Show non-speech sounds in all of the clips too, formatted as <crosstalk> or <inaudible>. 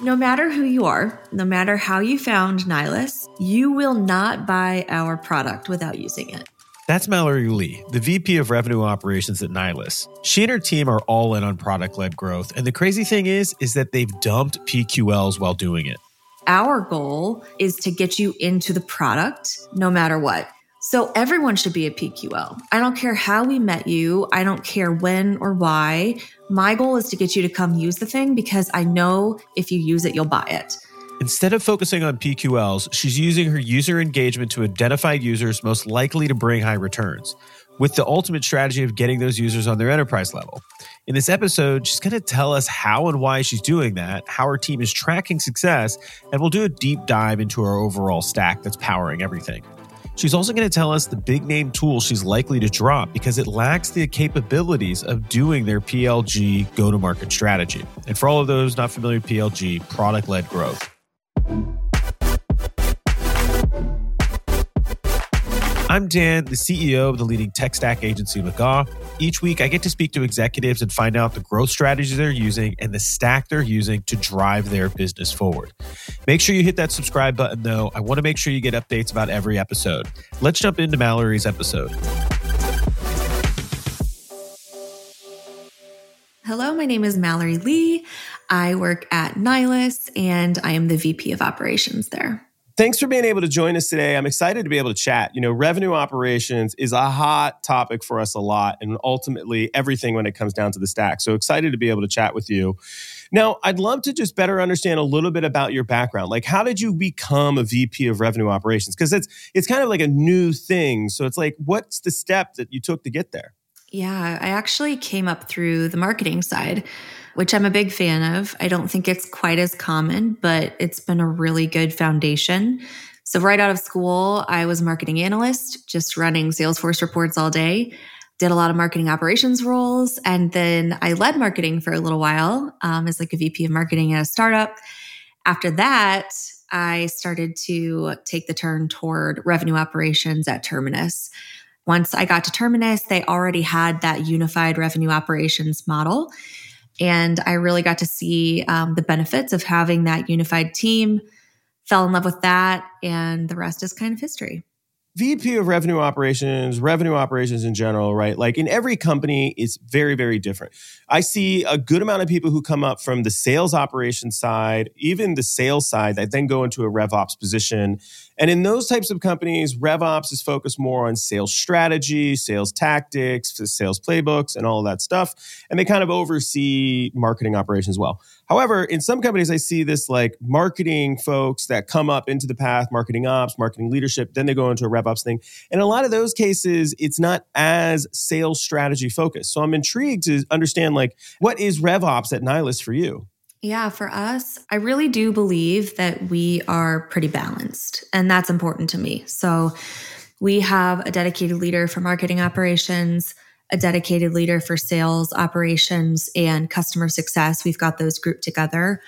No matter who you are, no matter how you found Nylas, you will not buy our product without using it. That's Mallory Lee, the VP of Revenue Operations at Nylas. She and her team are all in on product-led growth, and the crazy thing is is that they've dumped PQLs while doing it. Our goal is to get you into the product no matter what. So everyone should be a PQL. I don't care how we met you. I don't care when or why. My goal is to get you to come use the thing because I know if you use it, you'll buy it. Instead of focusing on PQLs, she's using her user engagement to identify users most likely to bring high returns, with the ultimate strategy of getting those users on their enterprise level. In this episode, she's going to tell us how and why she's doing that, how her team is tracking success, and we'll do a deep dive into her overall stack that's powering everything. She's also going to tell us the big name tool she's likely to drop because it lacks the capabilities of doing their PLG go to market strategy. And for all of those not familiar with PLG, product led growth. I'm Dan, the CEO of the leading tech stack agency McGaw. Each week, I get to speak to executives and find out the growth strategies they're using and the stack they're using to drive their business forward. Make sure you hit that subscribe button, though. I want to make sure you get updates about every episode. Let's jump into Mallory's episode. Hello, my name is Mallory Lee. I work at Nylas and I am the VP of operations there. Thanks for being able to join us today. I'm excited to be able to chat. You know, revenue operations is a hot topic for us a lot and ultimately everything when it comes down to the stack. So excited to be able to chat with you. Now, I'd love to just better understand a little bit about your background. Like how did you become a VP of revenue operations? Because it's it's kind of like a new thing. So it's like what's the step that you took to get there? Yeah, I actually came up through the marketing side which I'm a big fan of. I don't think it's quite as common, but it's been a really good foundation. So, right out of school, I was a marketing analyst, just running Salesforce reports all day. Did a lot of marketing operations roles. And then I led marketing for a little while um, as like a VP of marketing at a startup. After that, I started to take the turn toward revenue operations at Terminus. Once I got to Terminus, they already had that unified revenue operations model. And I really got to see um, the benefits of having that unified team, fell in love with that, and the rest is kind of history. VP of revenue operations, revenue operations in general, right? Like in every company, it's very, very different. I see a good amount of people who come up from the sales operations side, even the sales side, that then go into a RevOps position and in those types of companies, RevOps is focused more on sales strategy, sales tactics, sales playbooks, and all that stuff. And they kind of oversee marketing operations as well. However, in some companies, I see this like marketing folks that come up into the path, marketing ops, marketing leadership, then they go into a RevOps thing. And a lot of those cases, it's not as sales strategy focused. So I'm intrigued to understand like what is RevOps at Nylas for you? Yeah, for us, I really do believe that we are pretty balanced, and that's important to me. So, we have a dedicated leader for marketing operations, a dedicated leader for sales operations and customer success. We've got those grouped together.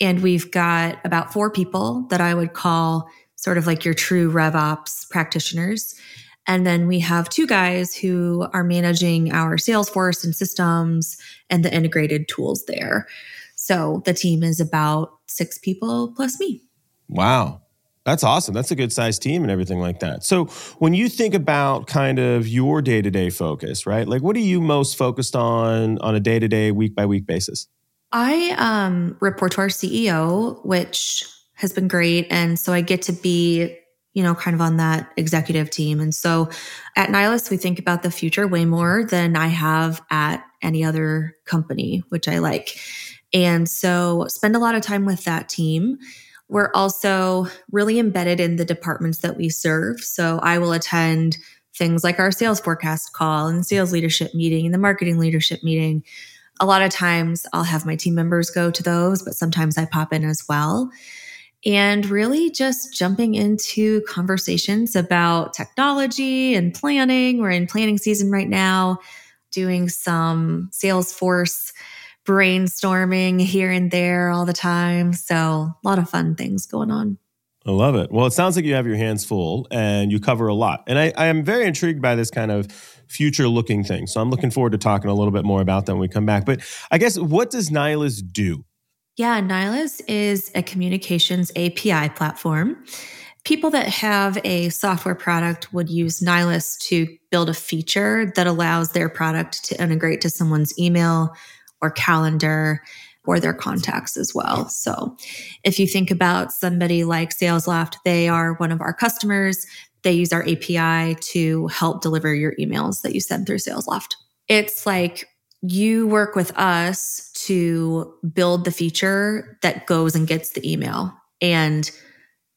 And we've got about four people that I would call sort of like your true RevOps practitioners. And then we have two guys who are managing our Salesforce and systems and the integrated tools there. So the team is about six people plus me. Wow. That's awesome. That's a good sized team and everything like that. So, when you think about kind of your day to day focus, right? Like, what are you most focused on on a day to day, week by week basis? I um, report to our CEO, which has been great. And so I get to be, you know, kind of on that executive team. And so at Nylas, we think about the future way more than I have at any other company, which I like. And so spend a lot of time with that team. We're also really embedded in the departments that we serve. So I will attend things like our sales forecast call and sales leadership meeting and the marketing leadership meeting. A lot of times I'll have my team members go to those, but sometimes I pop in as well. And really just jumping into conversations about technology and planning. We're in planning season right now, doing some Salesforce brainstorming here and there all the time. So, a lot of fun things going on. I love it. Well, it sounds like you have your hands full and you cover a lot. And I, I am very intrigued by this kind of future looking thing. So I'm looking forward to talking a little bit more about that when we come back. But I guess what does Nylas do? Yeah, Nylas is a communications API platform. People that have a software product would use Nylas to build a feature that allows their product to integrate to someone's email or calendar or their contacts as well. So if you think about somebody like SalesLoft, they are one of our customers. They use our API to help deliver your emails that you send through SalesLoft. It's like you work with us to build the feature that goes and gets the email and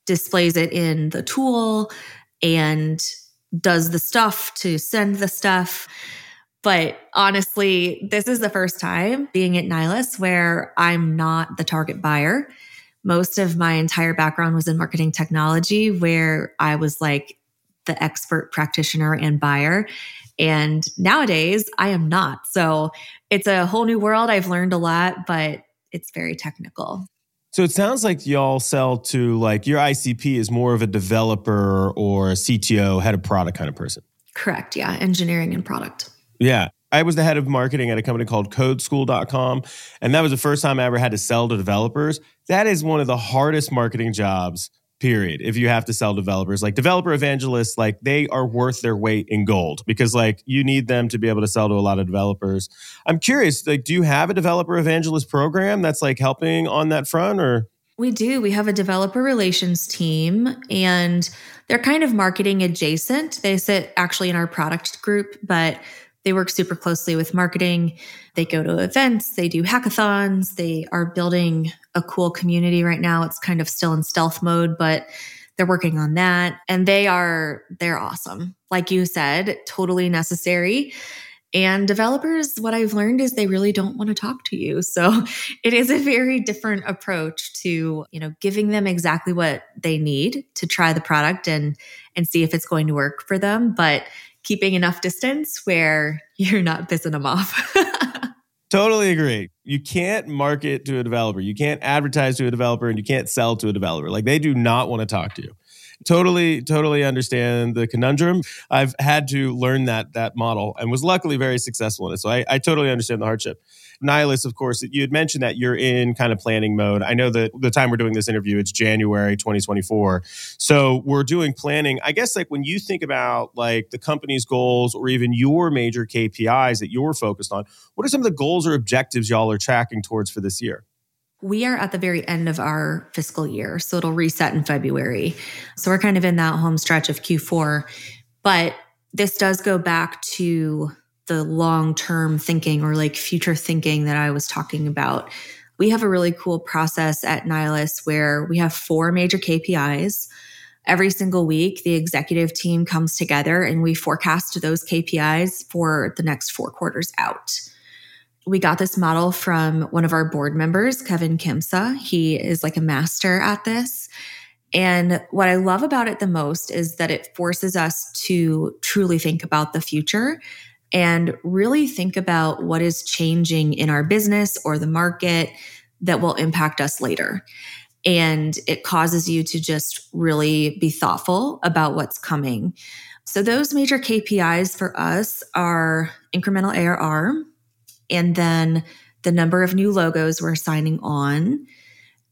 displays it in the tool and does the stuff to send the stuff. But honestly, this is the first time being at Nylas where I'm not the target buyer. Most of my entire background was in marketing technology, where I was like the expert practitioner and buyer. And nowadays, I am not. So it's a whole new world. I've learned a lot, but it's very technical. So it sounds like y'all sell to like your ICP is more of a developer or a CTO, head of product kind of person. Correct. Yeah. Engineering and product. Yeah. I was the head of marketing at a company called codeschool.com. And that was the first time I ever had to sell to developers. That is one of the hardest marketing jobs period if you have to sell developers like developer evangelists like they are worth their weight in gold because like you need them to be able to sell to a lot of developers i'm curious like do you have a developer evangelist program that's like helping on that front or we do we have a developer relations team and they're kind of marketing adjacent they sit actually in our product group but they work super closely with marketing. They go to events, they do hackathons, they are building a cool community right now. It's kind of still in stealth mode, but they're working on that and they are they're awesome. Like you said, totally necessary. And developers, what I've learned is they really don't want to talk to you. So <laughs> it is a very different approach to, you know, giving them exactly what they need to try the product and and see if it's going to work for them. But keeping enough distance where <laughs> you're not pissing them off. <laughs> totally agree. You can't market to a developer, you can't advertise to a developer, and you can't sell to a developer. Like they do not want to talk to you. Totally, totally understand the conundrum. I've had to learn that that model and was luckily very successful in it. So I, I totally understand the hardship. Nylas, of course, you had mentioned that you're in kind of planning mode. I know that the time we're doing this interview, it's January 2024. So we're doing planning. I guess like when you think about like the company's goals or even your major KPIs that you're focused on, what are some of the goals or objectives y'all are tracking towards for this year? We are at the very end of our fiscal year, so it'll reset in February. So we're kind of in that home stretch of Q4. But this does go back to the long term thinking or like future thinking that I was talking about. We have a really cool process at Nylas where we have four major KPIs. Every single week, the executive team comes together and we forecast those KPIs for the next four quarters out. We got this model from one of our board members, Kevin Kimsa. He is like a master at this. And what I love about it the most is that it forces us to truly think about the future and really think about what is changing in our business or the market that will impact us later. And it causes you to just really be thoughtful about what's coming. So, those major KPIs for us are incremental ARR, and then the number of new logos we're signing on,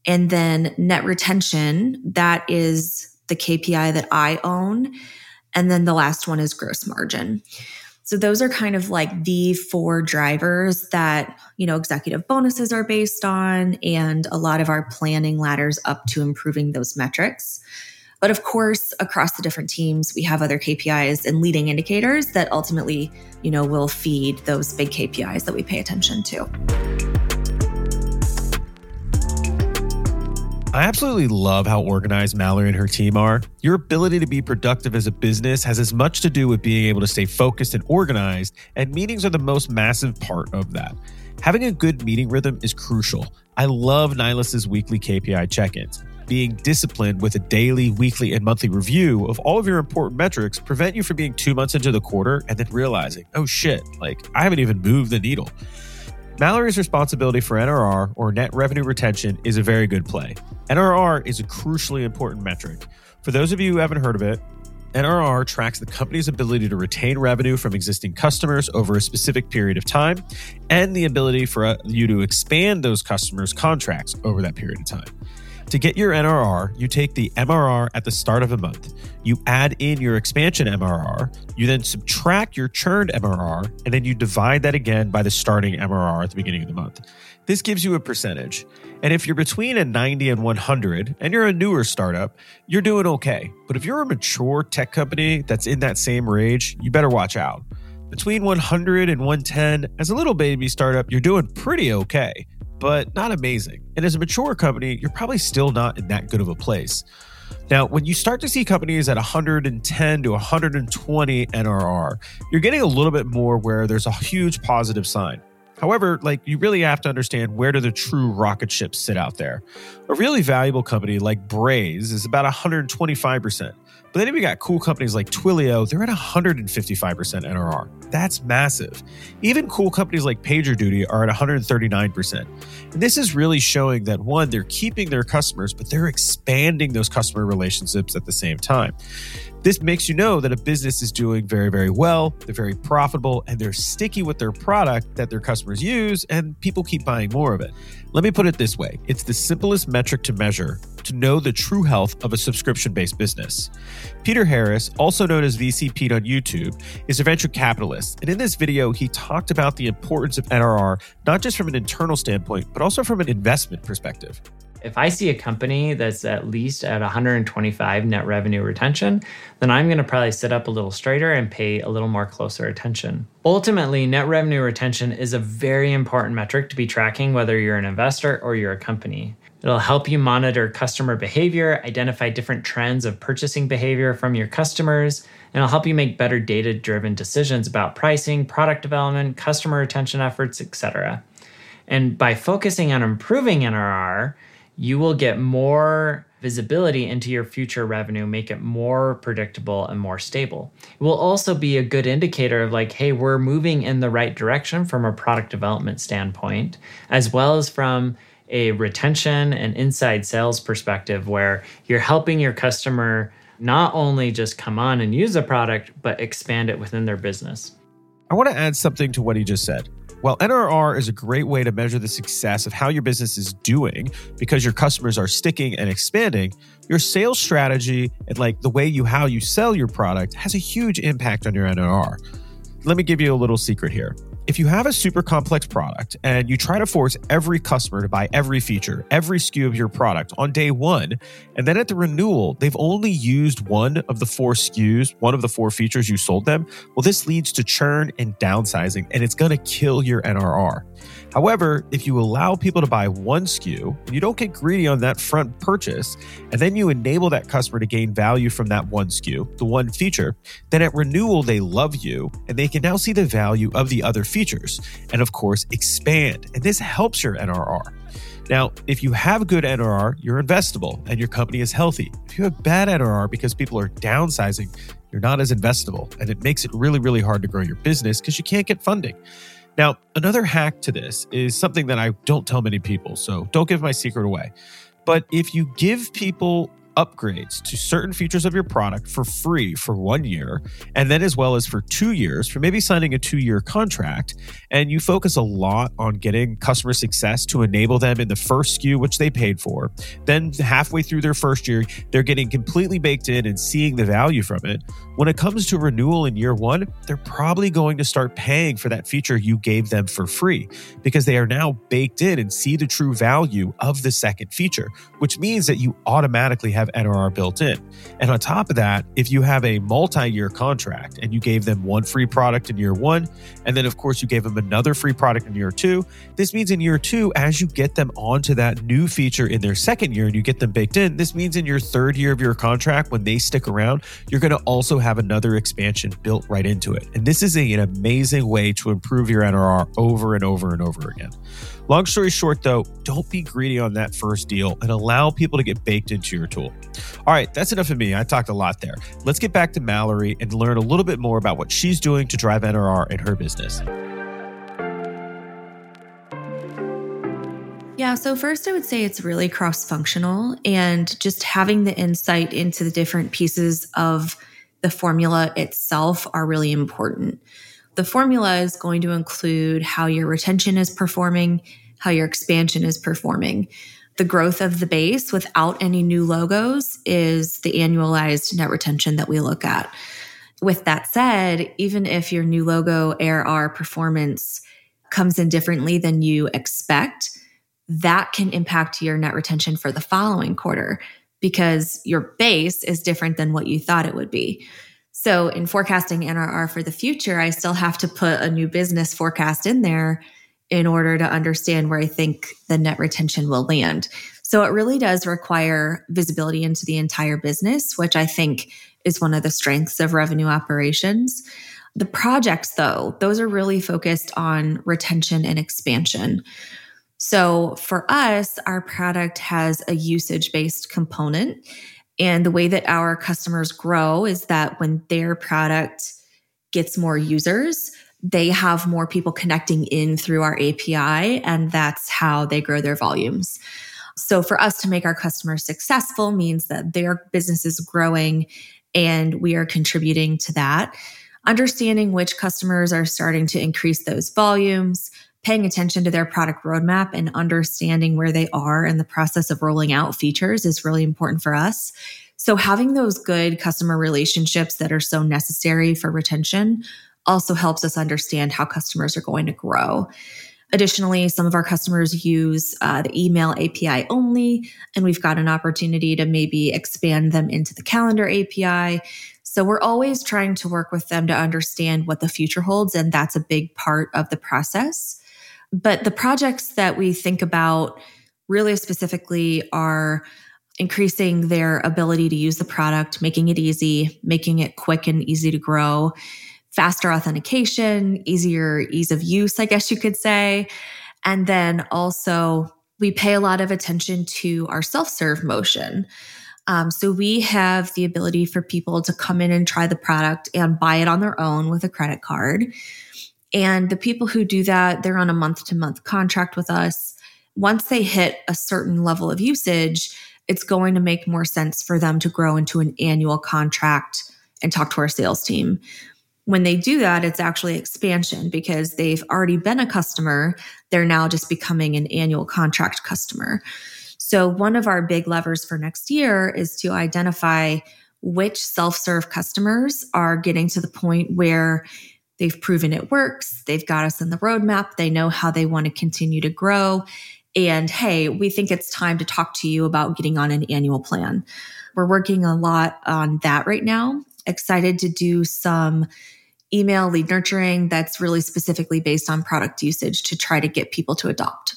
and then net retention. That is the KPI that I own. And then the last one is gross margin. So those are kind of like the four drivers that, you know, executive bonuses are based on and a lot of our planning ladders up to improving those metrics. But of course, across the different teams, we have other KPIs and leading indicators that ultimately, you know, will feed those big KPIs that we pay attention to. I absolutely love how organized Mallory and her team are. Your ability to be productive as a business has as much to do with being able to stay focused and organized, and meetings are the most massive part of that. Having a good meeting rhythm is crucial. I love Nylas's weekly KPI check ins. Being disciplined with a daily, weekly, and monthly review of all of your important metrics prevent you from being two months into the quarter and then realizing, oh shit, like I haven't even moved the needle. Mallory's responsibility for NRR or net revenue retention is a very good play. NRR is a crucially important metric. For those of you who haven't heard of it, NRR tracks the company's ability to retain revenue from existing customers over a specific period of time and the ability for uh, you to expand those customers' contracts over that period of time. To get your NRR, you take the MRR at the start of a month, you add in your expansion MRR, you then subtract your churned MRR, and then you divide that again by the starting MRR at the beginning of the month. This gives you a percentage. And if you're between a 90 and 100 and you're a newer startup, you're doing okay. But if you're a mature tech company that's in that same range, you better watch out. Between 100 and 110, as a little baby startup, you're doing pretty okay but not amazing. And as a mature company, you're probably still not in that good of a place. Now, when you start to see companies at 110 to 120 NRR, you're getting a little bit more where there's a huge positive sign. However, like you really have to understand where do the true rocket ships sit out there. A really valuable company like Braze is about 125%. But then you got cool companies like Twilio, they're at 155% NRR. That's massive. Even cool companies like PagerDuty are at 139%. And this is really showing that one, they're keeping their customers, but they're expanding those customer relationships at the same time. This makes you know that a business is doing very, very well, they're very profitable, and they're sticky with their product that their customers use, and people keep buying more of it. Let me put it this way it's the simplest metric to measure to know the true health of a subscription based business. Peter Harris, also known as VC Pete on YouTube, is a venture capitalist. And in this video, he talked about the importance of NRR, not just from an internal standpoint, but also from an investment perspective if I see a company that's at least at 125 net revenue retention, then I'm going to probably sit up a little straighter and pay a little more closer attention. Ultimately, net revenue retention is a very important metric to be tracking whether you're an investor or you're a company. It'll help you monitor customer behavior, identify different trends of purchasing behavior from your customers, and it'll help you make better data driven decisions about pricing, product development, customer retention efforts, etc. And by focusing on improving NRR, you will get more visibility into your future revenue, make it more predictable and more stable. It will also be a good indicator of like, hey, we're moving in the right direction from a product development standpoint, as well as from a retention and inside sales perspective, where you're helping your customer not only just come on and use a product, but expand it within their business. I want to add something to what he just said. While NRR is a great way to measure the success of how your business is doing because your customers are sticking and expanding, your sales strategy and like the way you how you sell your product has a huge impact on your NRR. Let me give you a little secret here if you have a super complex product and you try to force every customer to buy every feature, every SKU of your product on day one, and then at the renewal, they've only used one of the four SKUs, one of the four features you sold them, well, this leads to churn and downsizing, and it's going to kill your NRR. However, if you allow people to buy one SKU and you don't get greedy on that front purchase, and then you enable that customer to gain value from that one SKU, the one feature, then at renewal, they love you and they can now see the value of the other features and, of course, expand. And this helps your NRR. Now, if you have good NRR, you're investable and your company is healthy. If you have bad NRR because people are downsizing, you're not as investable and it makes it really, really hard to grow your business because you can't get funding. Now, another hack to this is something that I don't tell many people, so don't give my secret away. But if you give people upgrades to certain features of your product for free for one year, and then as well as for two years, for maybe signing a two year contract. And you focus a lot on getting customer success to enable them in the first SKU, which they paid for. Then halfway through their first year, they're getting completely baked in and seeing the value from it. When it comes to renewal in year one, they're probably going to start paying for that feature you gave them for free because they are now baked in and see the true value of the second feature, which means that you automatically have have NRR built in. And on top of that, if you have a multi year contract and you gave them one free product in year one, and then of course you gave them another free product in year two, this means in year two, as you get them onto that new feature in their second year and you get them baked in, this means in your third year of your contract, when they stick around, you're going to also have another expansion built right into it. And this is a, an amazing way to improve your NRR over and over and over again. Long story short, though, don't be greedy on that first deal and allow people to get baked into your tool. All right, that's enough of me. I talked a lot there. Let's get back to Mallory and learn a little bit more about what she's doing to drive NRR in her business. Yeah, so first I would say it's really cross functional and just having the insight into the different pieces of the formula itself are really important. The formula is going to include how your retention is performing, how your expansion is performing. The growth of the base without any new logos is the annualized net retention that we look at. With that said, even if your new logo ARR performance comes in differently than you expect, that can impact your net retention for the following quarter because your base is different than what you thought it would be. So, in forecasting NRR for the future, I still have to put a new business forecast in there in order to understand where I think the net retention will land. So, it really does require visibility into the entire business, which I think is one of the strengths of revenue operations. The projects, though, those are really focused on retention and expansion. So for us, our product has a usage based component. And the way that our customers grow is that when their product gets more users, they have more people connecting in through our API, and that's how they grow their volumes. So, for us to make our customers successful means that their business is growing and we are contributing to that. Understanding which customers are starting to increase those volumes, paying attention to their product roadmap and understanding where they are in the process of rolling out features is really important for us. So, having those good customer relationships that are so necessary for retention also helps us understand how customers are going to grow. Additionally, some of our customers use uh, the email API only, and we've got an opportunity to maybe expand them into the calendar API. So we're always trying to work with them to understand what the future holds, and that's a big part of the process. But the projects that we think about really specifically are increasing their ability to use the product, making it easy, making it quick and easy to grow, faster authentication, easier ease of use, I guess you could say. And then also, we pay a lot of attention to our self serve motion. Um, so we have the ability for people to come in and try the product and buy it on their own with a credit card. And the people who do that, they're on a month to month contract with us. Once they hit a certain level of usage, it's going to make more sense for them to grow into an annual contract and talk to our sales team. When they do that, it's actually expansion because they've already been a customer. They're now just becoming an annual contract customer. So, one of our big levers for next year is to identify which self serve customers are getting to the point where They've proven it works. They've got us in the roadmap. They know how they want to continue to grow. And hey, we think it's time to talk to you about getting on an annual plan. We're working a lot on that right now. Excited to do some email lead nurturing that's really specifically based on product usage to try to get people to adopt.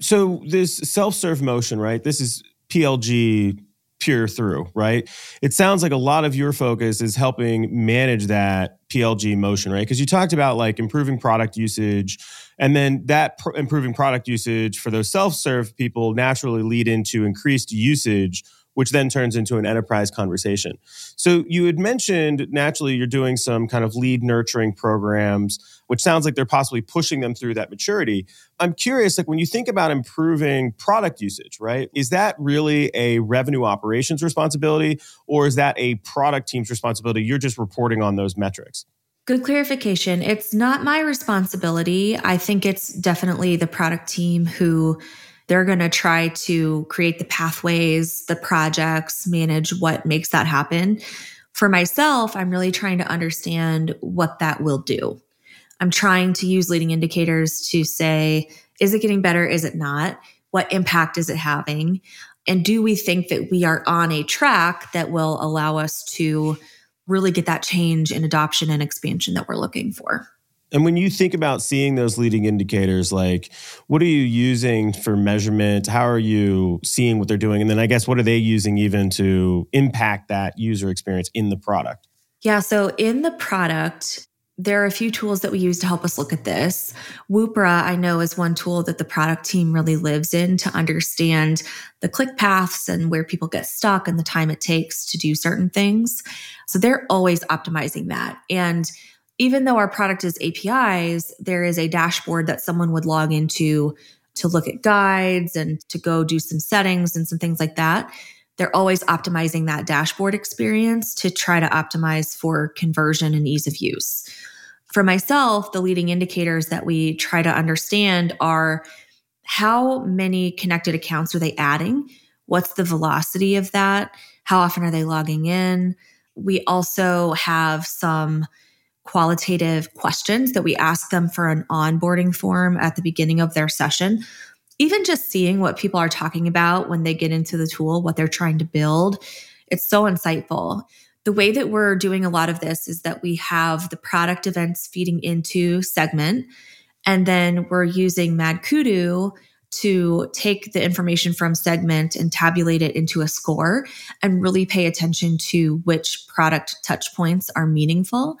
So, this self serve motion, right? This is PLG pure through, right? It sounds like a lot of your focus is helping manage that PLG motion, right? Because you talked about like improving product usage, and then that pr- improving product usage for those self serve people naturally lead into increased usage which then turns into an enterprise conversation. So you had mentioned naturally you're doing some kind of lead nurturing programs, which sounds like they're possibly pushing them through that maturity. I'm curious, like when you think about improving product usage, right? Is that really a revenue operations responsibility or is that a product team's responsibility? You're just reporting on those metrics. Good clarification. It's not my responsibility. I think it's definitely the product team who they're going to try to create the pathways, the projects, manage what makes that happen. For myself, I'm really trying to understand what that will do. I'm trying to use leading indicators to say, is it getting better? Is it not? What impact is it having? And do we think that we are on a track that will allow us to really get that change in adoption and expansion that we're looking for? And when you think about seeing those leading indicators, like what are you using for measurement? How are you seeing what they're doing? And then I guess what are they using even to impact that user experience in the product? Yeah. So in the product, there are a few tools that we use to help us look at this. Woopra, I know, is one tool that the product team really lives in to understand the click paths and where people get stuck and the time it takes to do certain things. So they're always optimizing that. And even though our product is APIs, there is a dashboard that someone would log into to look at guides and to go do some settings and some things like that. they're always optimizing that dashboard experience to try to optimize for conversion and ease of use. For myself, the leading indicators that we try to understand are how many connected accounts are they adding? What's the velocity of that? How often are they logging in? We also have some qualitative questions that we ask them for an onboarding form at the beginning of their session. Even just seeing what people are talking about when they get into the tool, what they're trying to build, it's so insightful. The way that we're doing a lot of this is that we have the product events feeding into Segment, and then we're using Mad Kudu to take the information from segment and tabulate it into a score and really pay attention to which product touch points are meaningful.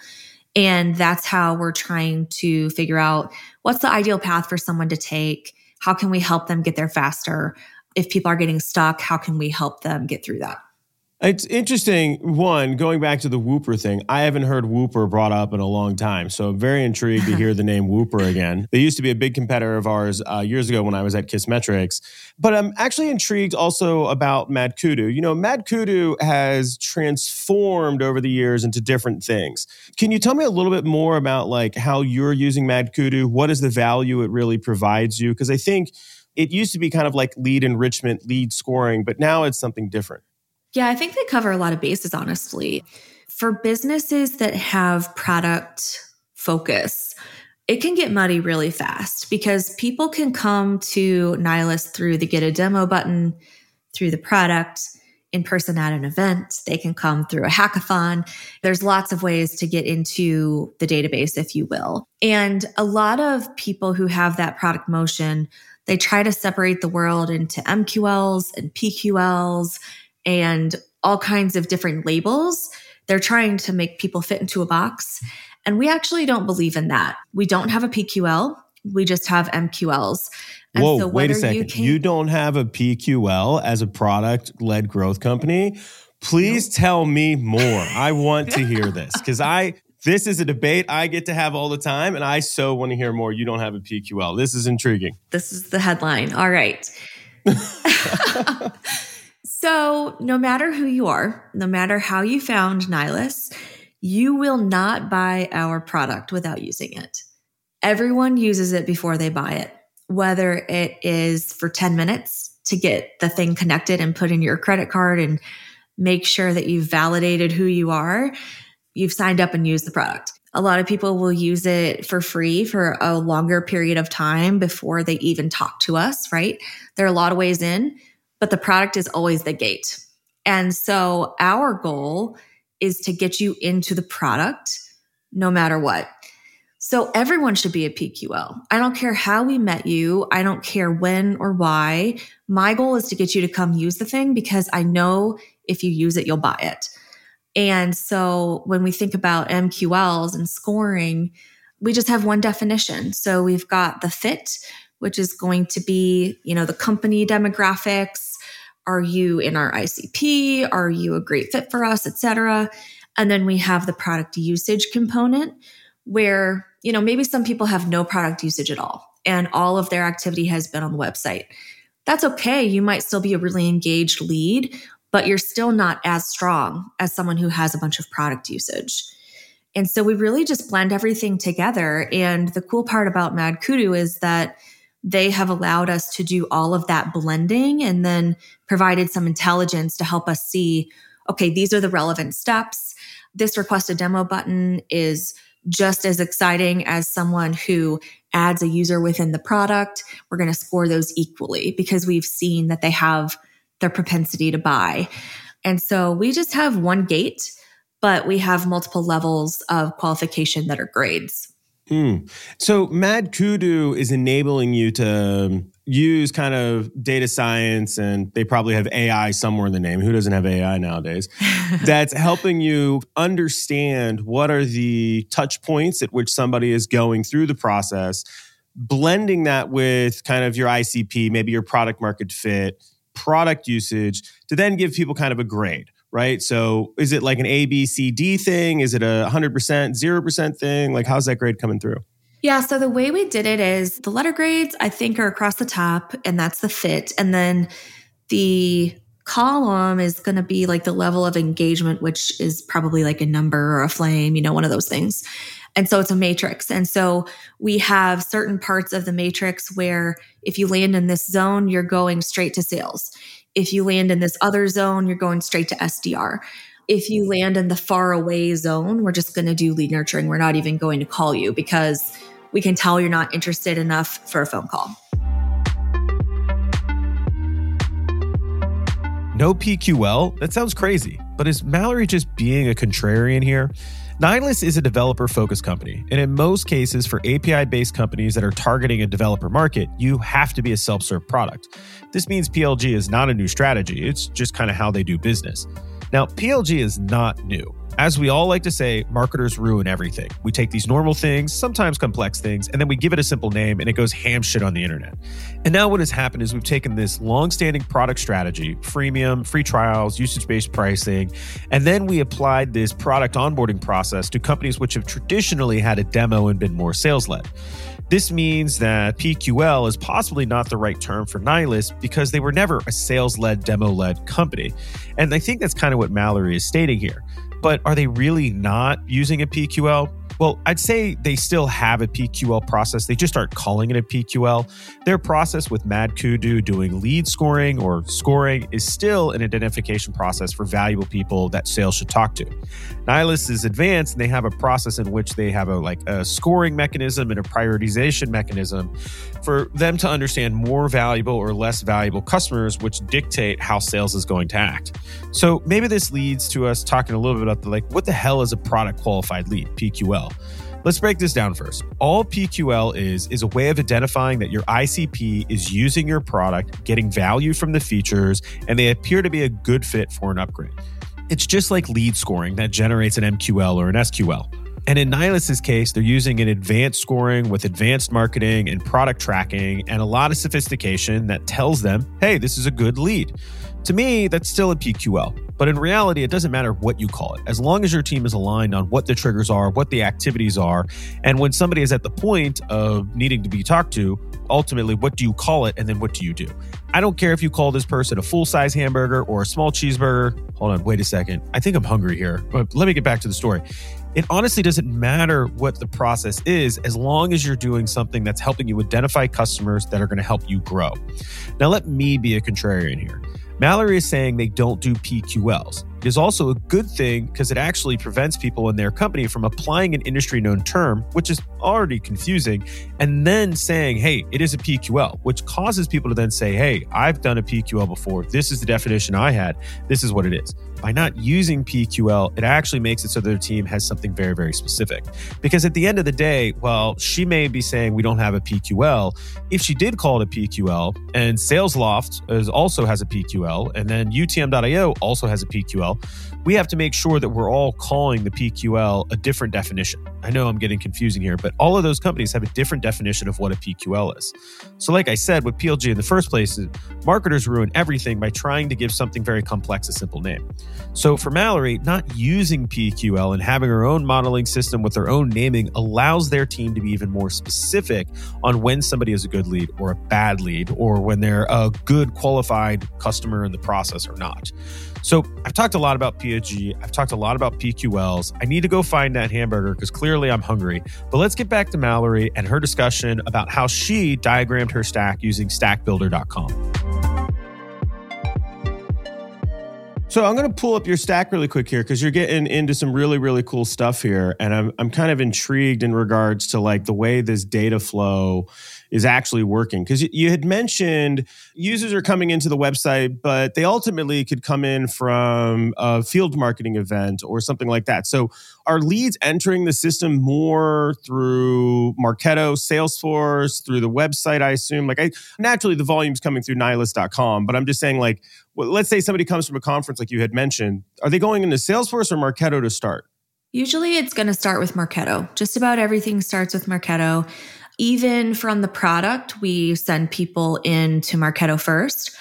And that's how we're trying to figure out what's the ideal path for someone to take. How can we help them get there faster? If people are getting stuck, how can we help them get through that? It's interesting. One, going back to the Woopra thing, I haven't heard Woopra brought up in a long time. So I'm very intrigued to <laughs> hear the name Woopra again. They used to be a big competitor of ours uh, years ago when I was at Kissmetrics. But I'm actually intrigued also about Mad Kudu. You know, Mad Kudu has transformed over the years into different things. Can you tell me a little bit more about like how you're using Mad Kudu? What is the value it really provides you? Because I think it used to be kind of like lead enrichment, lead scoring, but now it's something different. Yeah, I think they cover a lot of bases, honestly. For businesses that have product focus, it can get muddy really fast because people can come to Nylas through the get a demo button, through the product, in person at an event. They can come through a hackathon. There's lots of ways to get into the database, if you will. And a lot of people who have that product motion, they try to separate the world into MQLs and PQLs and all kinds of different labels. They're trying to make people fit into a box. And we actually don't believe in that. We don't have a PQL, we just have MQLs. And Whoa, so wait a second. You, can, you, don't have a PQL as a product led growth company? Please tell me more. <laughs> I want to hear this because I this is a debate I get to have all the time, and I so want to hear more. You don't have a PQL. This is intriguing. This is the headline. All right. <laughs> <laughs> So, no matter who you are, no matter how you found Nylas, you will not buy our product without using it. Everyone uses it before they buy it, whether it is for 10 minutes to get the thing connected and put in your credit card and make sure that you've validated who you are, you've signed up and used the product. A lot of people will use it for free for a longer period of time before they even talk to us, right? There are a lot of ways in but the product is always the gate. And so our goal is to get you into the product no matter what. So everyone should be a PQL. I don't care how we met you. I don't care when or why. My goal is to get you to come use the thing because I know if you use it, you'll buy it. And so when we think about MQLs and scoring, we just have one definition. So we've got the fit, which is going to be, you know, the company demographics, are you in our ICP? Are you a great fit for us, etc. And then we have the product usage component where, you know, maybe some people have no product usage at all and all of their activity has been on the website. That's okay. You might still be a really engaged lead, but you're still not as strong as someone who has a bunch of product usage. And so we really just blend everything together. And the cool part about Mad Kudu is that they have allowed us to do all of that blending and then provided some intelligence to help us see okay, these are the relevant steps. This request a demo button is just as exciting as someone who adds a user within the product. We're going to score those equally because we've seen that they have their propensity to buy. And so we just have one gate, but we have multiple levels of qualification that are grades. Mm. So Mad Kudu is enabling you to use kind of data science and they probably have AI somewhere in the name. Who doesn't have AI nowadays? <laughs> That's helping you understand what are the touch points at which somebody is going through the process, blending that with kind of your ICP, maybe your product market fit, product usage to then give people kind of a grade right? So is it like an A, B, C, D thing? Is it a 100%, 0% thing? Like, how's that grade coming through? Yeah, so the way we did it is the letter grades, I think, are across the top, and that's the fit. And then the column is going to be like the level of engagement, which is probably like a number or a flame, you know, one of those things. And so it's a matrix. And so we have certain parts of the matrix where if you land in this zone, you're going straight to sales. If you land in this other zone, you're going straight to SDR. If you land in the far away zone, we're just going to do lead nurturing. We're not even going to call you because we can tell you're not interested enough for a phone call. No PQL? That sounds crazy. But is Mallory just being a contrarian here? Nylas is a developer focused company, and in most cases, for API based companies that are targeting a developer market, you have to be a self serve product. This means PLG is not a new strategy, it's just kind of how they do business. Now, PLG is not new. As we all like to say, marketers ruin everything. We take these normal things, sometimes complex things, and then we give it a simple name and it goes ham shit on the internet. And now what has happened is we've taken this long-standing product strategy, freemium, free trials, usage-based pricing, and then we applied this product onboarding process to companies which have traditionally had a demo and been more sales-led. This means that PQL is possibly not the right term for Nylas because they were never a sales led, demo led company. And I think that's kind of what Mallory is stating here. But are they really not using a PQL? Well, I'd say they still have a PQL process. They just aren't calling it a PQL. Their process with Mad Kudu doing lead scoring or scoring is still an identification process for valuable people that sales should talk to. Nylas is advanced and they have a process in which they have a like a scoring mechanism and a prioritization mechanism for them to understand more valuable or less valuable customers, which dictate how sales is going to act. So maybe this leads to us talking a little bit about the like, what the hell is a product qualified lead, PQL? Let's break this down first. All PQL is is a way of identifying that your ICP is using your product, getting value from the features, and they appear to be a good fit for an upgrade. It's just like lead scoring that generates an MQL or an SQL. And in Nylas's case, they're using an advanced scoring with advanced marketing and product tracking and a lot of sophistication that tells them, hey, this is a good lead. To me, that's still a PQL. But in reality, it doesn't matter what you call it. As long as your team is aligned on what the triggers are, what the activities are, and when somebody is at the point of needing to be talked to, ultimately, what do you call it and then what do you do? I don't care if you call this person a full size hamburger or a small cheeseburger. Hold on, wait a second. I think I'm hungry here, but let me get back to the story. It honestly doesn't matter what the process is as long as you're doing something that's helping you identify customers that are going to help you grow. Now, let me be a contrarian here. Mallory is saying they don't do PQLs. It is also a good thing because it actually prevents people in their company from applying an industry known term, which is already confusing, and then saying, hey, it is a PQL, which causes people to then say, hey, I've done a PQL before. This is the definition I had. This is what it is by not using PQL, it actually makes it so their team has something very, very specific. Because at the end of the day, well, she may be saying we don't have a PQL. If she did call it a PQL, and SalesLoft is, also has a PQL, and then UTM.io also has a PQL, we have to make sure that we're all calling the PQL a different definition. I know I'm getting confusing here, but all of those companies have a different definition of what a PQL is. So, like I said, with PLG in the first place, marketers ruin everything by trying to give something very complex a simple name. So for Mallory, not using PQL and having her own modeling system with their own naming allows their team to be even more specific on when somebody is a good lead or a bad lead or when they're a good qualified customer in the process or not. So I've talked a lot about PLG. I've talked a lot about PQLs. I need to go find that hamburger because clearly I'm hungry. But let's get back to Mallory and her discussion about how she diagrammed her stack using stackbuilder.com. So I'm going to pull up your stack really quick here because you're getting into some really really cool stuff here, and I'm I'm kind of intrigued in regards to like the way this data flow is actually working. Because you had mentioned users are coming into the website but they ultimately could come in from a field marketing event or something like that. So are leads entering the system more through marketo salesforce through the website i assume? Like i naturally the volume's coming through nylas.com but i'm just saying like well, let's say somebody comes from a conference like you had mentioned. Are they going into salesforce or marketo to start? Usually it's going to start with Marketo. Just about everything starts with Marketo. Even from the product, we send people in to Marketo first.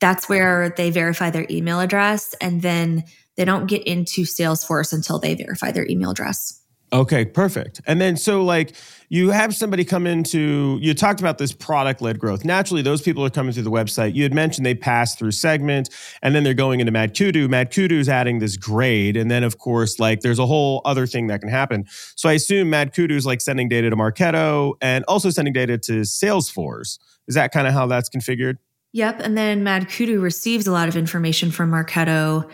That's where they verify their email address and then they don't get into Salesforce until they verify their email address. Okay, perfect. And then so like you have somebody come into you talked about this product led growth. Naturally, those people are coming through the website. You had mentioned they pass through segment and then they're going into MadKudu. MadKudu is adding this grade. And then of course, like there's a whole other thing that can happen. So I assume MadKudu is like sending data to Marketo and also sending data to Salesforce. Is that kind of how that's configured? Yep. And then MadKudu receives a lot of information from Marketo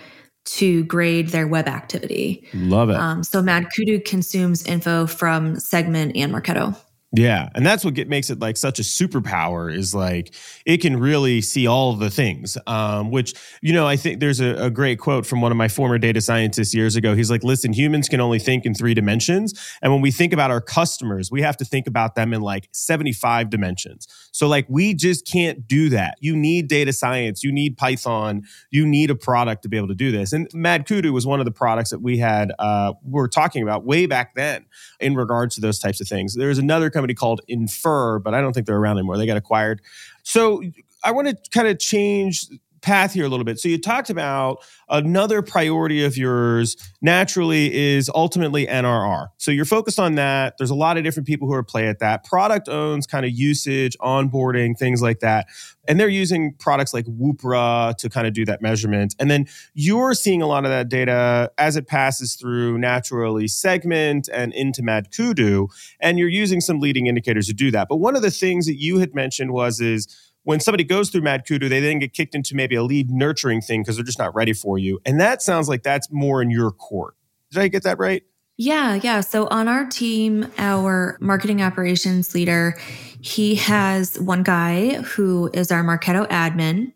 to grade their web activity. Love it. Um, so MadKudu consumes info from Segment and Marketo. Yeah, and that's what get, makes it like such a superpower is like it can really see all the things. Um, which you know, I think there's a, a, great quote from one of my former data scientists years ago. He's like, "Listen, humans can only think in three dimensions, and when we think about our customers, we have to think about them in like 75 dimensions. So like we just can't do that. You need data science, you need Python, you need a product to be able to do this. And MadKudu was one of the products that we had uh, we were talking about way back then in regards to those types of things. There's another company company called Infer, but I don't think they're around anymore. They got acquired. So I want to kind of change path here a little bit. So you talked about another priority of yours naturally is ultimately NRR. So you're focused on that. There's a lot of different people who are play at that. Product owns kind of usage, onboarding, things like that. And they're using products like Woopra to kind of do that measurement. And then you're seeing a lot of that data as it passes through naturally segment and into MadKudu. And you're using some leading indicators to do that. But one of the things that you had mentioned was is when somebody goes through MadKudu, they then get kicked into maybe a lead nurturing thing because they're just not ready for you. And that sounds like that's more in your court. Did I get that right? Yeah, yeah. So on our team, our marketing operations leader, he has one guy who is our Marketo admin.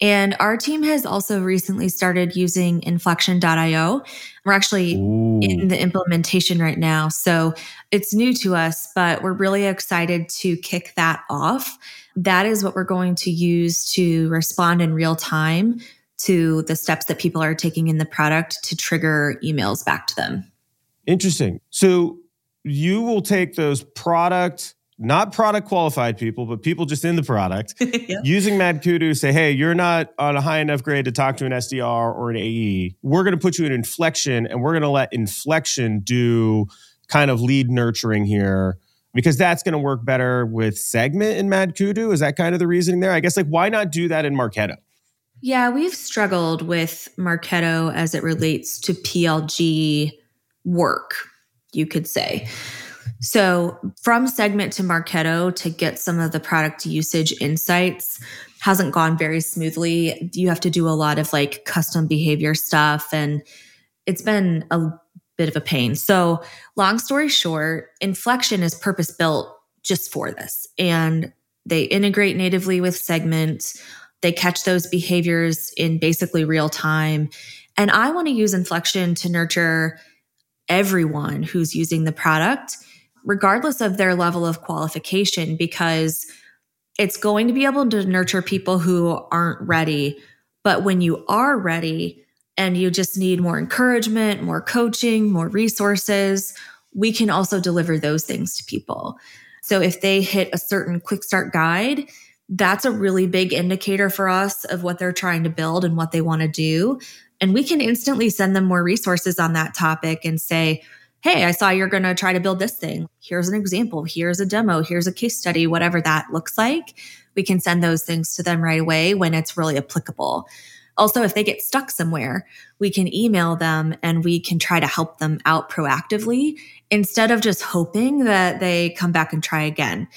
And our team has also recently started using inflection.io. We're actually Ooh. in the implementation right now. So it's new to us, but we're really excited to kick that off that is what we're going to use to respond in real time to the steps that people are taking in the product to trigger emails back to them. Interesting. So you will take those product, not product qualified people, but people just in the product, <laughs> yep. using MadKudu, say, hey, you're not on a high enough grade to talk to an SDR or an AE. We're going to put you in inflection and we're going to let inflection do kind of lead nurturing here because that's going to work better with segment in MadKudu. Is that kind of the reasoning there? I guess like why not do that in Marketo? Yeah, we've struggled with Marketo as it relates to PLG work, you could say. So, from segment to Marketo to get some of the product usage insights hasn't gone very smoothly. You have to do a lot of like custom behavior stuff and it's been a bit of a pain. So, long story short, Inflection is purpose built just for this. And they integrate natively with Segment. They catch those behaviors in basically real time. And I want to use Inflection to nurture everyone who's using the product, regardless of their level of qualification, because it's going to be able to nurture people who aren't ready. But when you are ready, and you just need more encouragement, more coaching, more resources, we can also deliver those things to people. So if they hit a certain quick start guide, that's a really big indicator for us of what they're trying to build and what they want to do. And we can instantly send them more resources on that topic and say, Hey, I saw you're going to try to build this thing. Here's an example. Here's a demo. Here's a case study, whatever that looks like. We can send those things to them right away when it's really applicable. Also, if they get stuck somewhere, we can email them and we can try to help them out proactively instead of just hoping that they come back and try again.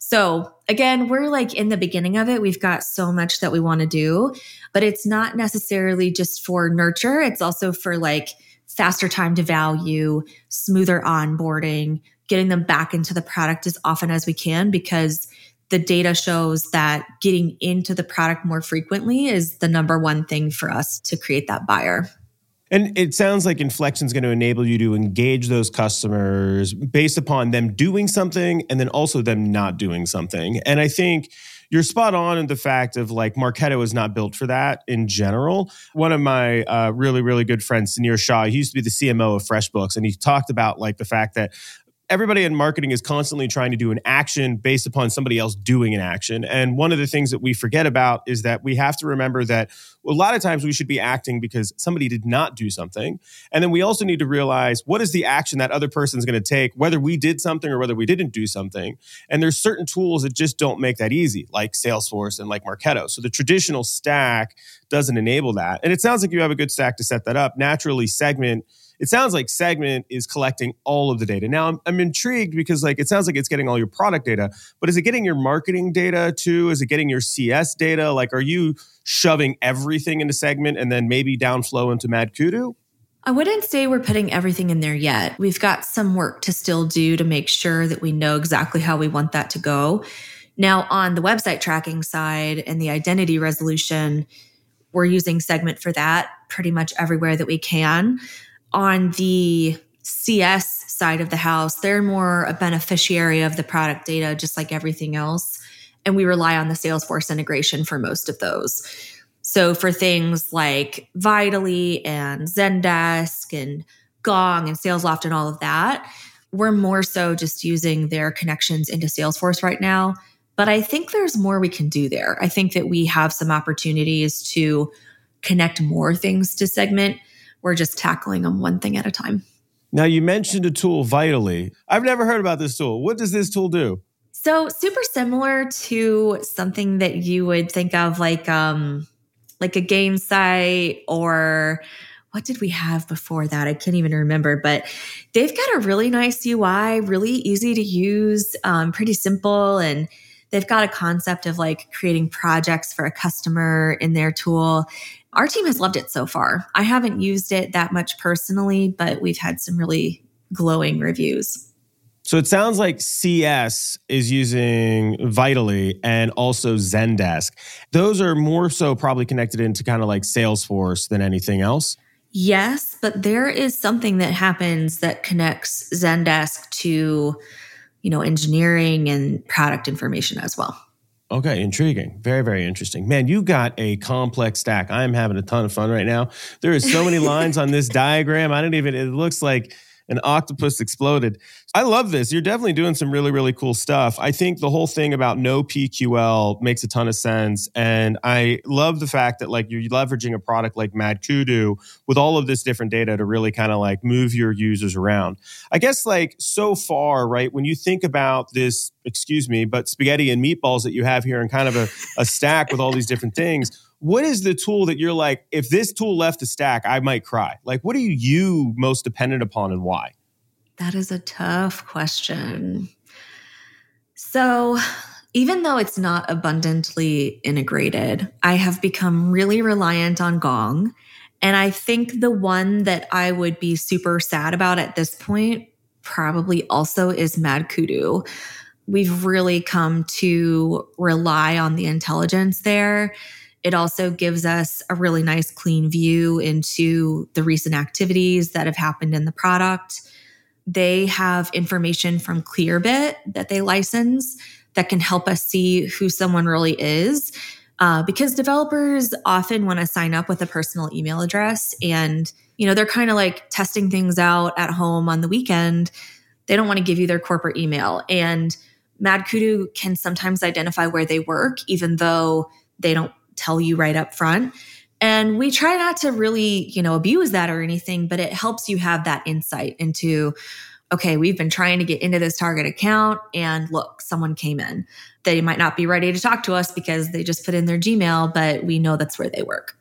So, again, we're like in the beginning of it. We've got so much that we want to do, but it's not necessarily just for nurture, it's also for like faster time to value, smoother onboarding, getting them back into the product as often as we can because the data shows that getting into the product more frequently is the number one thing for us to create that buyer. And it sounds like Inflection is going to enable you to engage those customers based upon them doing something and then also them not doing something. And I think you're spot on in the fact of like Marketo is not built for that in general. One of my uh, really, really good friends, Sunir Shah, he used to be the CMO of FreshBooks, and he talked about like the fact that everybody in marketing is constantly trying to do an action based upon somebody else doing an action. And one of the things that we forget about is that we have to remember that a lot of times we should be acting because somebody did not do something. And then we also need to realize what is the action that other person is going to take, whether we did something or whether we didn't do something. And there's certain tools that just don't make that easy, like Salesforce and like Marketo. So the traditional stack doesn't enable that. And it sounds like you have a good stack to set that up. Naturally, Segment it sounds like segment is collecting all of the data. Now I'm, I'm, intrigued because like it sounds like it's getting all your product data but is it getting your marketing data too? Is it getting your cs data? Like are you shoving everything into segment and then maybe downflow into madkudu I wouldn't say we're putting everything in there yet. We've got some work to still do to make sure that we know exactly how we want that to go. Now, on the website tracking side and the identity resolution, we're using Segment for that pretty much everywhere that we can on the CS side of the house, they're more a beneficiary of the product data, just like everything else. And we rely on the Salesforce integration for most of those. So for things like Vitally and Zendesk and Gong and SalesLoft and all of that, we're more so just using their connections into Salesforce right now. But I think there's more we can do there. I think that we have some opportunities to connect more things to Segment we're just tackling them one thing at a time. Now, you mentioned a tool, Vitally. I've never heard about this tool. What does this tool do? So, super similar to something that you would think of like um like a Gainsight or what did we have before that? I can't even remember, but they've got a really nice UI, really easy to use, um, pretty simple. And they've got a concept of like creating projects for a customer in their tool. Our team has loved it so far. I haven't used it that much personally, but we've had some really glowing reviews. So it sounds like CS is using Vitally and also Zendesk. Those are more so probably connected into kind of like Salesforce than anything else. Yes, but there is something that happens that connects Zendesk to, you know, engineering and product information as well. Okay, intriguing. Very, very interesting. Man, you got a complex stack. I'm having a ton of fun right now. There is so many lines on this diagram. I don't even, it looks like an octopus exploded. I love this. You're definitely doing some really, really cool stuff. I think the whole thing about no PQL makes a ton of sense. And I love the fact that like you're leveraging a product like MadKudu with all of this different data to really kind of like move your users around. I guess like so far, right, when you think about this, excuse me, but spaghetti and meatballs that you have here and kind of a, a stack with all these different things what is the tool that you're like, if this tool left the stack, I might cry? Like, what are you most dependent upon and why? That is a tough question. So, even though it's not abundantly integrated, I have become really reliant on Gong. And I think the one that I would be super sad about at this point probably also is MadKudu. We've really come to rely on the intelligence there it also gives us a really nice, clean view into the recent activities that have happened in the product. They have information from Clearbit that they license that can help us see who someone really is. Uh, because developers often want to sign up with a personal email address and you know they're kind of like testing things out at home on the weekend they don't want to give you their corporate email and madkudu can sometimes identify where they work even though they don't tell you right up front. And we try not to really, you know, abuse that or anything, but it helps you have that insight into, okay, we've been trying to get into this target account and look, someone came in. They might not be ready to talk to us because they just put in their Gmail, but we know that's where they work.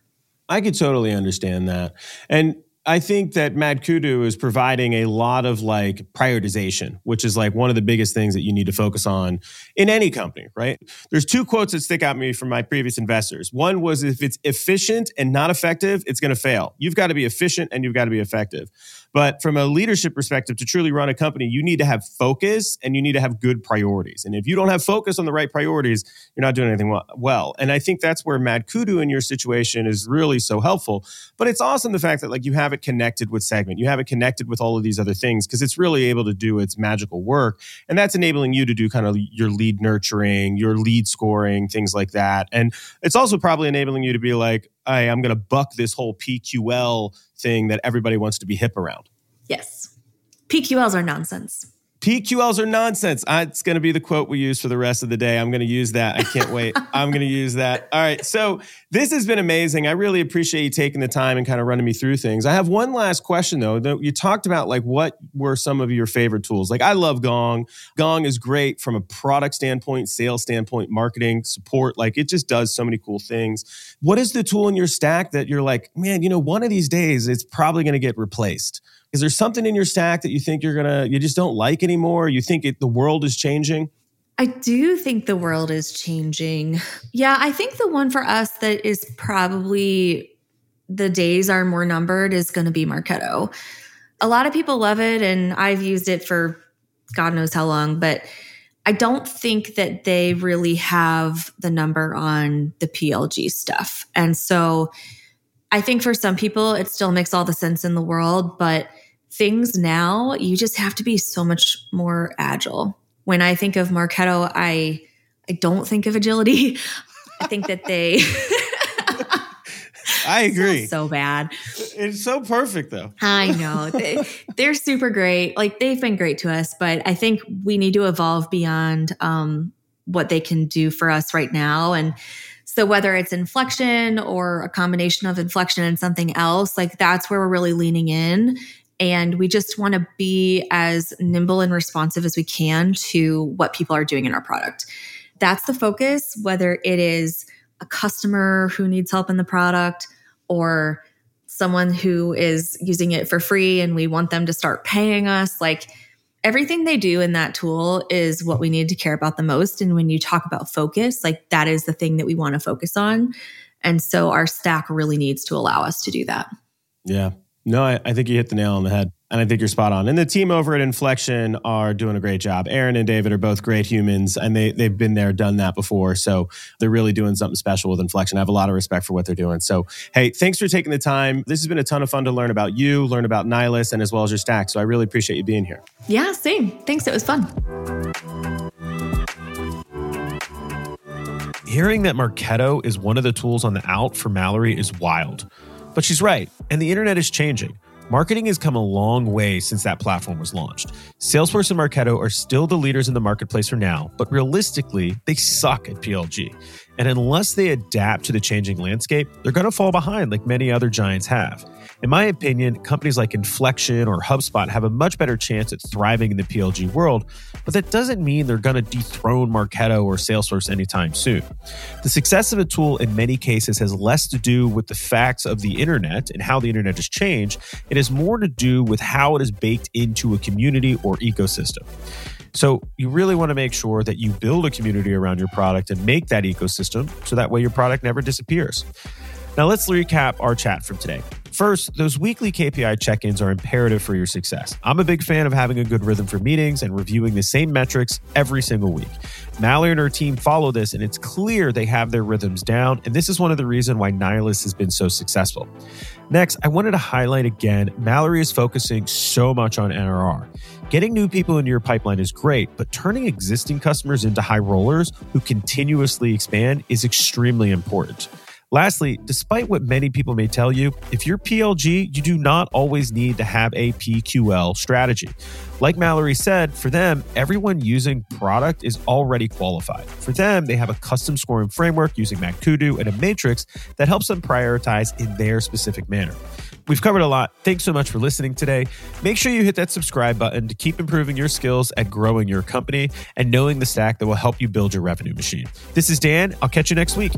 I could totally understand that. And I think that MadKudu is providing a lot of like prioritization, which is like one of the biggest things that you need to focus on in any company, right? There's two quotes that stick out to me from my previous investors. One was if it's efficient and not effective, it's going to fail. You've got to be efficient and you've got to be effective. But from a leadership perspective, to truly run a company, you need to have focus and you need to have good priorities. And if you don't have focus on the right priorities, you're not doing anything well. And I think that's where MadKudu in your situation is really so helpful. But it's awesome the fact that like you have it connected with Segment, you have it connected with all of these other things because it's really able to do its magical work. And that's enabling you to do kind of your lead nurturing, your lead scoring, things like that. And it's also probably enabling you to be like, hey, I'm going to buck this whole PQL thing that everybody wants to be hip around. Yes. PQLs are nonsense. PQLs are nonsense. Uh, it's going to be the quote we use for the rest of the day. I'm going to use that. I can't wait. <laughs> I'm going to use that. All right. So this has been amazing. I really appreciate you taking the time and kind of running me through things. I have one last question though. You talked about like what were some of your favorite tools? Like I love Gong. Gong is great from a product standpoint, sales standpoint, marketing, support. Like it just does so many cool things. What is the tool in your stack that you're like, man, you know, one of these days it's probably going to get replaced? Is there something in your stack that you think you're gonna you just don't like anymore? You think it, the world is changing? I do think the world is changing. Yeah, I think the one for us that is probably the days are more numbered is going to be Marketo. A lot of people love it, and I've used it for God knows how long, but I don't think that they really have the number on the PLG stuff. And so I think for some people, it still makes all the sense in the world, but things now, you just have to be so much more agile. When I think of Marketo, I I don't think of agility. <laughs> I think that they <laughs> I agree. So bad. It's so perfect though. I know. they, they're super great. Like they've been great to us, but I think we need to evolve beyond um, what they can do for us right now. And so whether it's inflection or a combination of inflection and something else, like that's where we're really leaning in. And we just want to be as nimble and responsive as we can to what people are doing in our product. That's the focus, whether it is a customer who needs help in the product or someone who is using it for free and we want them to start paying us. Like, everything they do in that tool is what we need to care about the most. And when you talk about focus, like that is the thing that we want to focus on. And so our stack really needs to allow us to do that. Yeah. No, I, I think you hit the nail on the head. And I think you're spot on. And the team over at Inflection are doing a great job. Aaron and David are both great humans, and they, they've been there, done that before. So they're really doing something special with Inflection. I have a lot of respect for what they're doing. So, hey, thanks for taking the time. This has been a ton of fun to learn about you, learn about Nylas, and as well as your stack. So I really appreciate you being here. Yeah, same. Thanks. It was fun. Hearing that Marketo is one of the tools on the out for Mallory is wild. But she's right, and the internet is changing. Marketing has come a long way since that platform was launched. Salesforce and Marketo are still the leaders in the marketplace for now, but realistically, they suck at PLG. And unless they adapt to the changing landscape, they're going to fall behind like many other giants have. In my opinion, companies like Inflection or HubSpot have a much better chance at thriving in the PLG world, but that doesn't mean they're going to dethrone Marketo or Salesforce anytime soon. The success of a tool in many cases has less to do with the facts of the internet and how the internet has changed. It has more to do with how it is baked into a community or ecosystem. So you really want to make sure that you build a community around your product and make that ecosystem so that way your product never disappears. Now let's recap our chat from today. First, those weekly KPI check ins are imperative for your success. I'm a big fan of having a good rhythm for meetings and reviewing the same metrics every single week. Mallory and her team follow this, and it's clear they have their rhythms down. And this is one of the reasons why Nylas has been so successful. Next, I wanted to highlight again Mallory is focusing so much on NRR. Getting new people into your pipeline is great, but turning existing customers into high rollers who continuously expand is extremely important. Lastly, despite what many people may tell you, if you're PLG, you do not always need to have a PQL strategy. Like Mallory said, for them, everyone using product is already qualified. For them, they have a custom scoring framework using MadKudu and a matrix that helps them prioritize in their specific manner. We've covered a lot. Thanks so much for listening today. Make sure you hit that subscribe button to keep improving your skills at growing your company and knowing the stack that will help you build your revenue machine. This is Dan. I'll catch you next week.